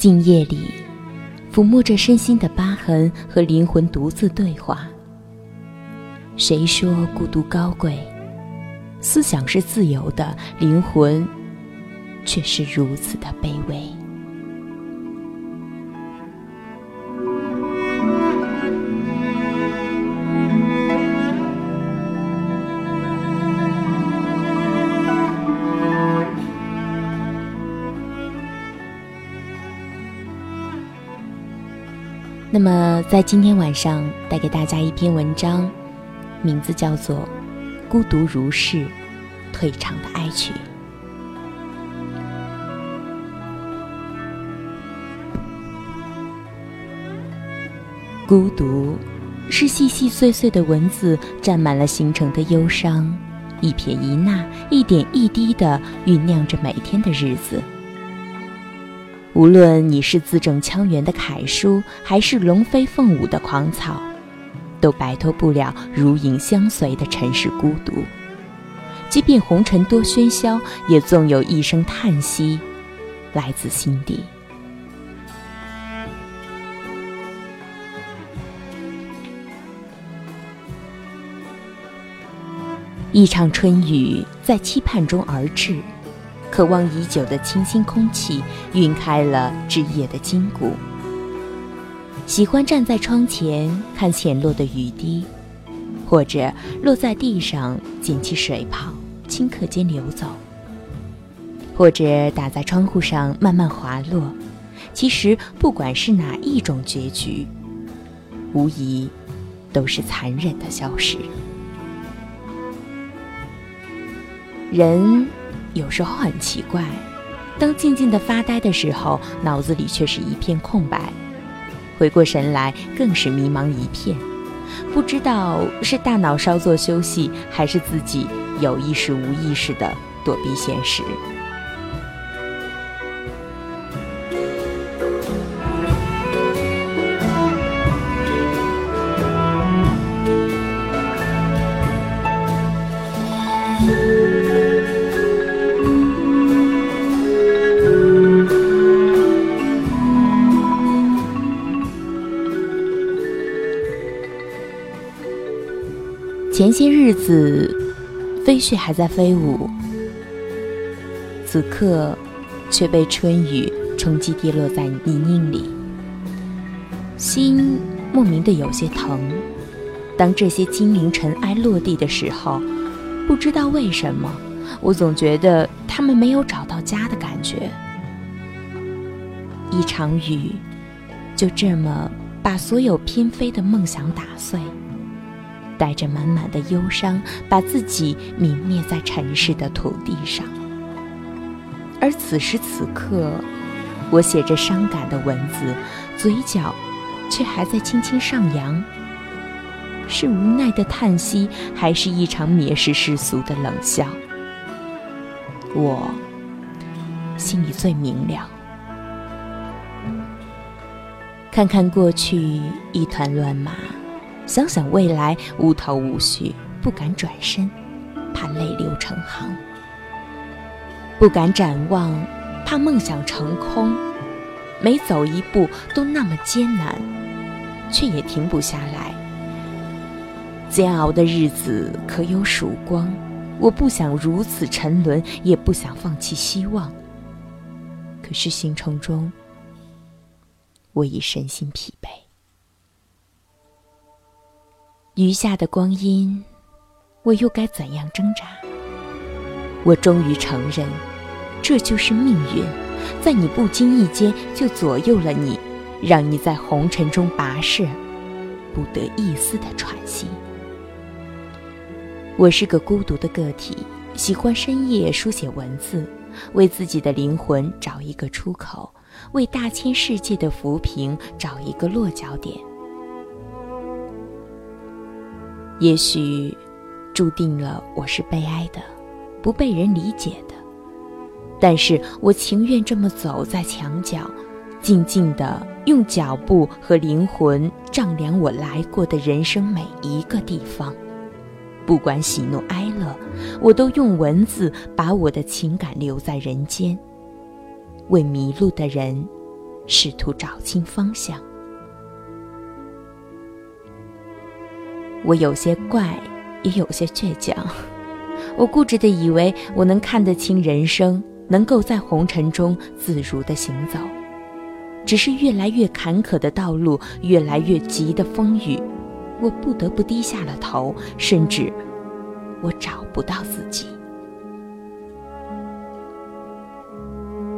静夜里，抚摸着身心的疤痕和灵魂独自对话。谁说孤独高贵？思想是自由的，灵魂却是如此的卑微。那么，在今天晚上带给大家一篇文章，名字叫做《孤独如是，退场的哀曲》。孤独，是细细碎碎的文字占满了形成的忧伤，一撇一捺，一点一滴的酝酿着每天的日子。无论你是字正腔圆的楷书，还是龙飞凤舞的狂草，都摆脱不了如影相随的尘世孤独。即便红尘多喧嚣，也总有一声叹息，来自心底。一场春雨在期盼中而至。渴望已久的清新空气，晕开了枝叶的筋骨。喜欢站在窗前看浅落的雨滴，或者落在地上溅起水泡，顷刻间流走；或者打在窗户上慢慢滑落。其实，不管是哪一种结局，无疑都是残忍的消失。人。有时候很奇怪，当静静的发呆的时候，脑子里却是一片空白；回过神来，更是迷茫一片，不知道是大脑稍作休息，还是自己有意识无意识的躲避现实。前些日子，飞絮还在飞舞，此刻却被春雨冲击，跌落在泥泞里，心莫名的有些疼。当这些精灵尘埃落地的时候，不知道为什么，我总觉得他们没有找到家的感觉。一场雨，就这么把所有翩飞的梦想打碎。带着满满的忧伤，把自己泯灭在尘世的土地上。而此时此刻，我写着伤感的文字，嘴角却还在轻轻上扬。是无奈的叹息，还是一场蔑视世俗的冷笑？我心里最明了。看看过去，一团乱麻。想想未来，无头无绪，不敢转身，怕泪流成行；不敢展望，怕梦想成空。每走一步都那么艰难，却也停不下来。煎熬的日子可有曙光？我不想如此沉沦，也不想放弃希望。可是行程中，我已身心疲惫。余下的光阴，我又该怎样挣扎？我终于承认，这就是命运，在你不经意间就左右了你，让你在红尘中跋涉，不得一丝的喘息。我是个孤独的个体，喜欢深夜书写文字，为自己的灵魂找一个出口，为大千世界的浮萍找一个落脚点。也许，注定了我是悲哀的，不被人理解的。但是我情愿这么走在墙角，静静地用脚步和灵魂丈量我来过的人生每一个地方。不管喜怒哀乐，我都用文字把我的情感留在人间，为迷路的人试图找清方向。我有些怪，也有些倔强。我固执的以为我能看得清人生，能够在红尘中自如的行走。只是越来越坎坷的道路，越来越急的风雨，我不得不低下了头，甚至我找不到自己。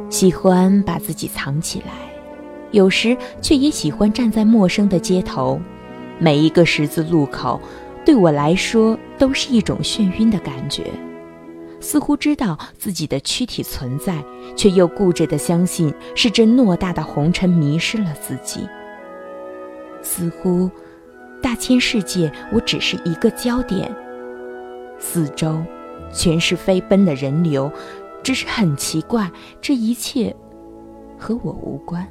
喜欢把自己藏起来，有时却也喜欢站在陌生的街头。每一个十字路口，对我来说都是一种眩晕的感觉。似乎知道自己的躯体存在，却又固执地相信是这偌大的红尘迷失了自己。似乎，大千世界我只是一个焦点，四周全是飞奔的人流。只是很奇怪，这一切和我无关。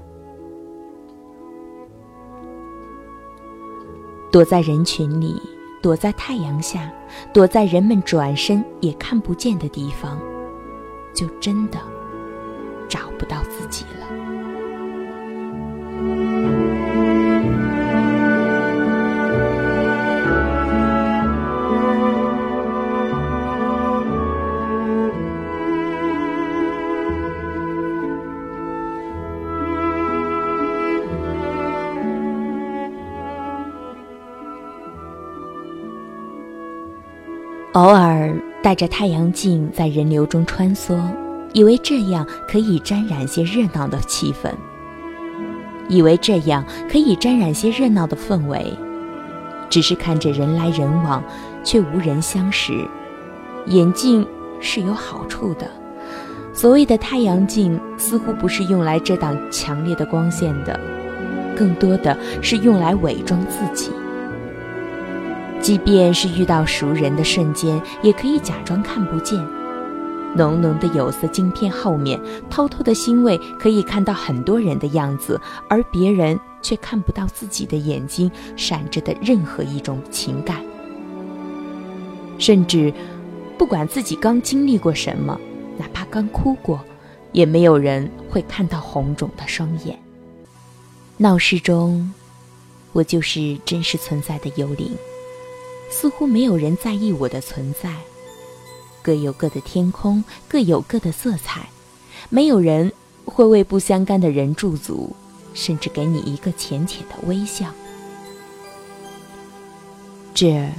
躲在人群里，躲在太阳下，躲在人们转身也看不见的地方，就真的找不到自己了。偶尔戴着太阳镜在人流中穿梭，以为这样可以沾染些热闹的气氛，以为这样可以沾染些热闹的氛围。只是看着人来人往，却无人相识。眼镜是有好处的，所谓的太阳镜似乎不是用来遮挡强烈的光线的，更多的是用来伪装自己。即便是遇到熟人的瞬间，也可以假装看不见。浓浓的有色镜片后面，偷偷的欣慰可以看到很多人的样子，而别人却看不到自己的眼睛闪着的任何一种情感。甚至，不管自己刚经历过什么，哪怕刚哭过，也没有人会看到红肿的双眼。闹市中，我就是真实存在的幽灵。似乎没有人在意我的存在，各有各的天空，各有各的色彩，没有人会为不相干的人驻足，甚至给你一个浅浅的微笑。这，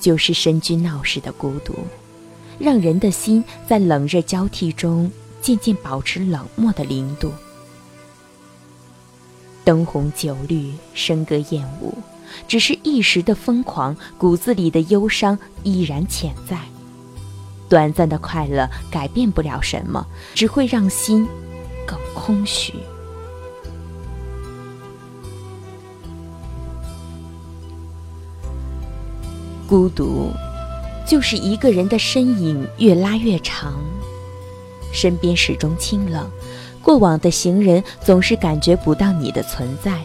就是身居闹市的孤独，让人的心在冷热交替中渐渐保持冷漠的零度。灯红酒绿，笙歌艳舞。只是一时的疯狂，骨子里的忧伤依然潜在。短暂的快乐改变不了什么，只会让心更空虚。孤独，就是一个人的身影越拉越长，身边始终清冷，过往的行人总是感觉不到你的存在。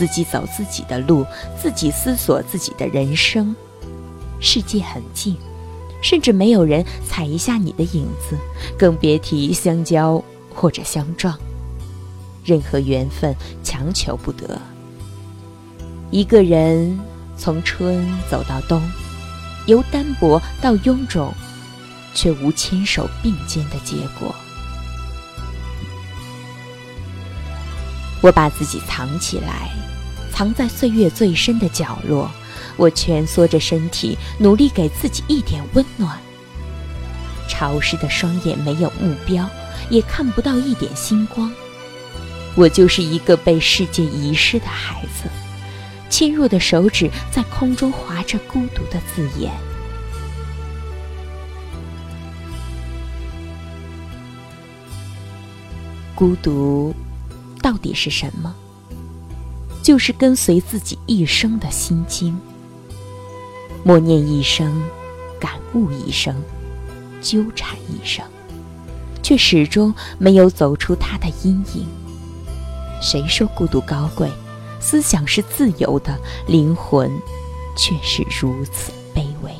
自己走自己的路，自己思索自己的人生。世界很近，甚至没有人踩一下你的影子，更别提相交或者相撞。任何缘分强求不得。一个人从春走到冬，由单薄到臃肿，却无牵手并肩的结果。我把自己藏起来。藏在岁月最深的角落，我蜷缩着身体，努力给自己一点温暖。潮湿的双眼没有目标，也看不到一点星光。我就是一个被世界遗失的孩子，纤弱的手指在空中划着孤独的字眼。孤独，到底是什么？就是跟随自己一生的心经，默念一生，感悟一生，纠缠一生，却始终没有走出他的阴影。谁说孤独高贵？思想是自由的，灵魂却是如此卑微。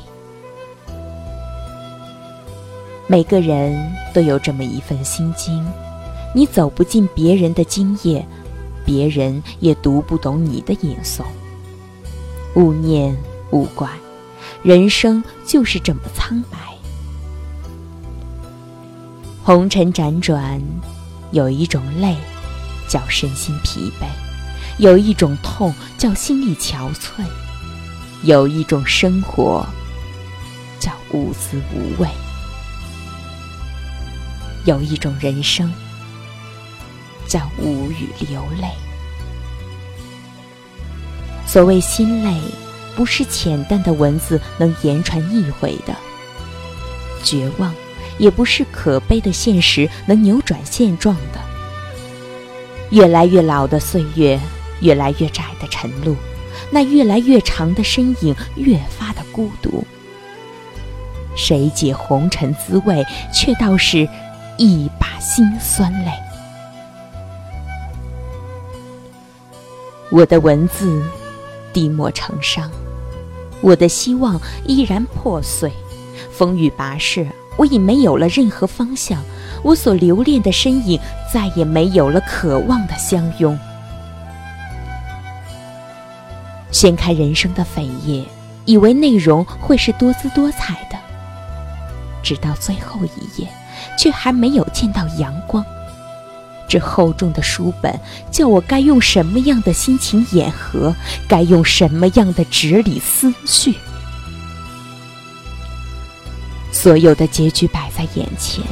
每个人都有这么一份心经，你走不进别人的今夜，别人也读不懂你的吟诵。勿念勿怪，人生就是这么苍白。红尘辗转，有一种累，叫身心疲惫；有一种痛，叫心力憔悴；有一种生活，叫无滋无味；有一种人生，叫无语流泪。所谓心累，不是浅淡的文字能言传意会的；绝望。也不是可悲的现实能扭转现状的。越来越老的岁月，越来越窄的晨路，那越来越长的身影，越发的孤独。谁解红尘滋味，却道是一把辛酸泪。我的文字滴墨成伤，我的希望依然破碎，风雨跋涉。我已没有了任何方向，我所留恋的身影再也没有了渴望的相拥。掀开人生的扉页，以为内容会是多姿多彩的，直到最后一页，却还没有见到阳光。这厚重的书本，叫我该用什么样的心情演合？该用什么样的纸理思绪？所有的结局摆在眼前，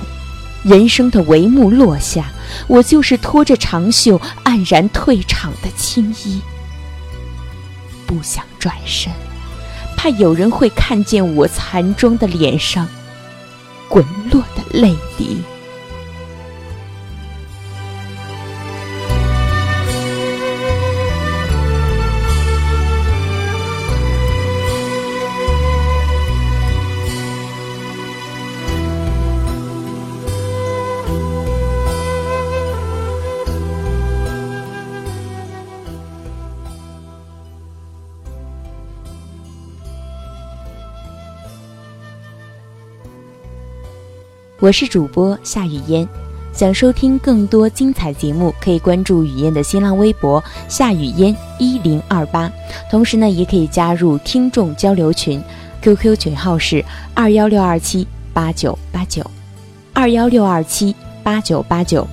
人生的帷幕落下，我就是拖着长袖黯然退场的青衣。不想转身，怕有人会看见我残妆的脸上滚落的泪滴。我是主播夏雨嫣，想收听更多精彩节目，可以关注雨嫣的新浪微博夏雨嫣一零二八，同时呢，也可以加入听众交流群，QQ 群号是二幺六二七八九八九，二幺六二七八九八九。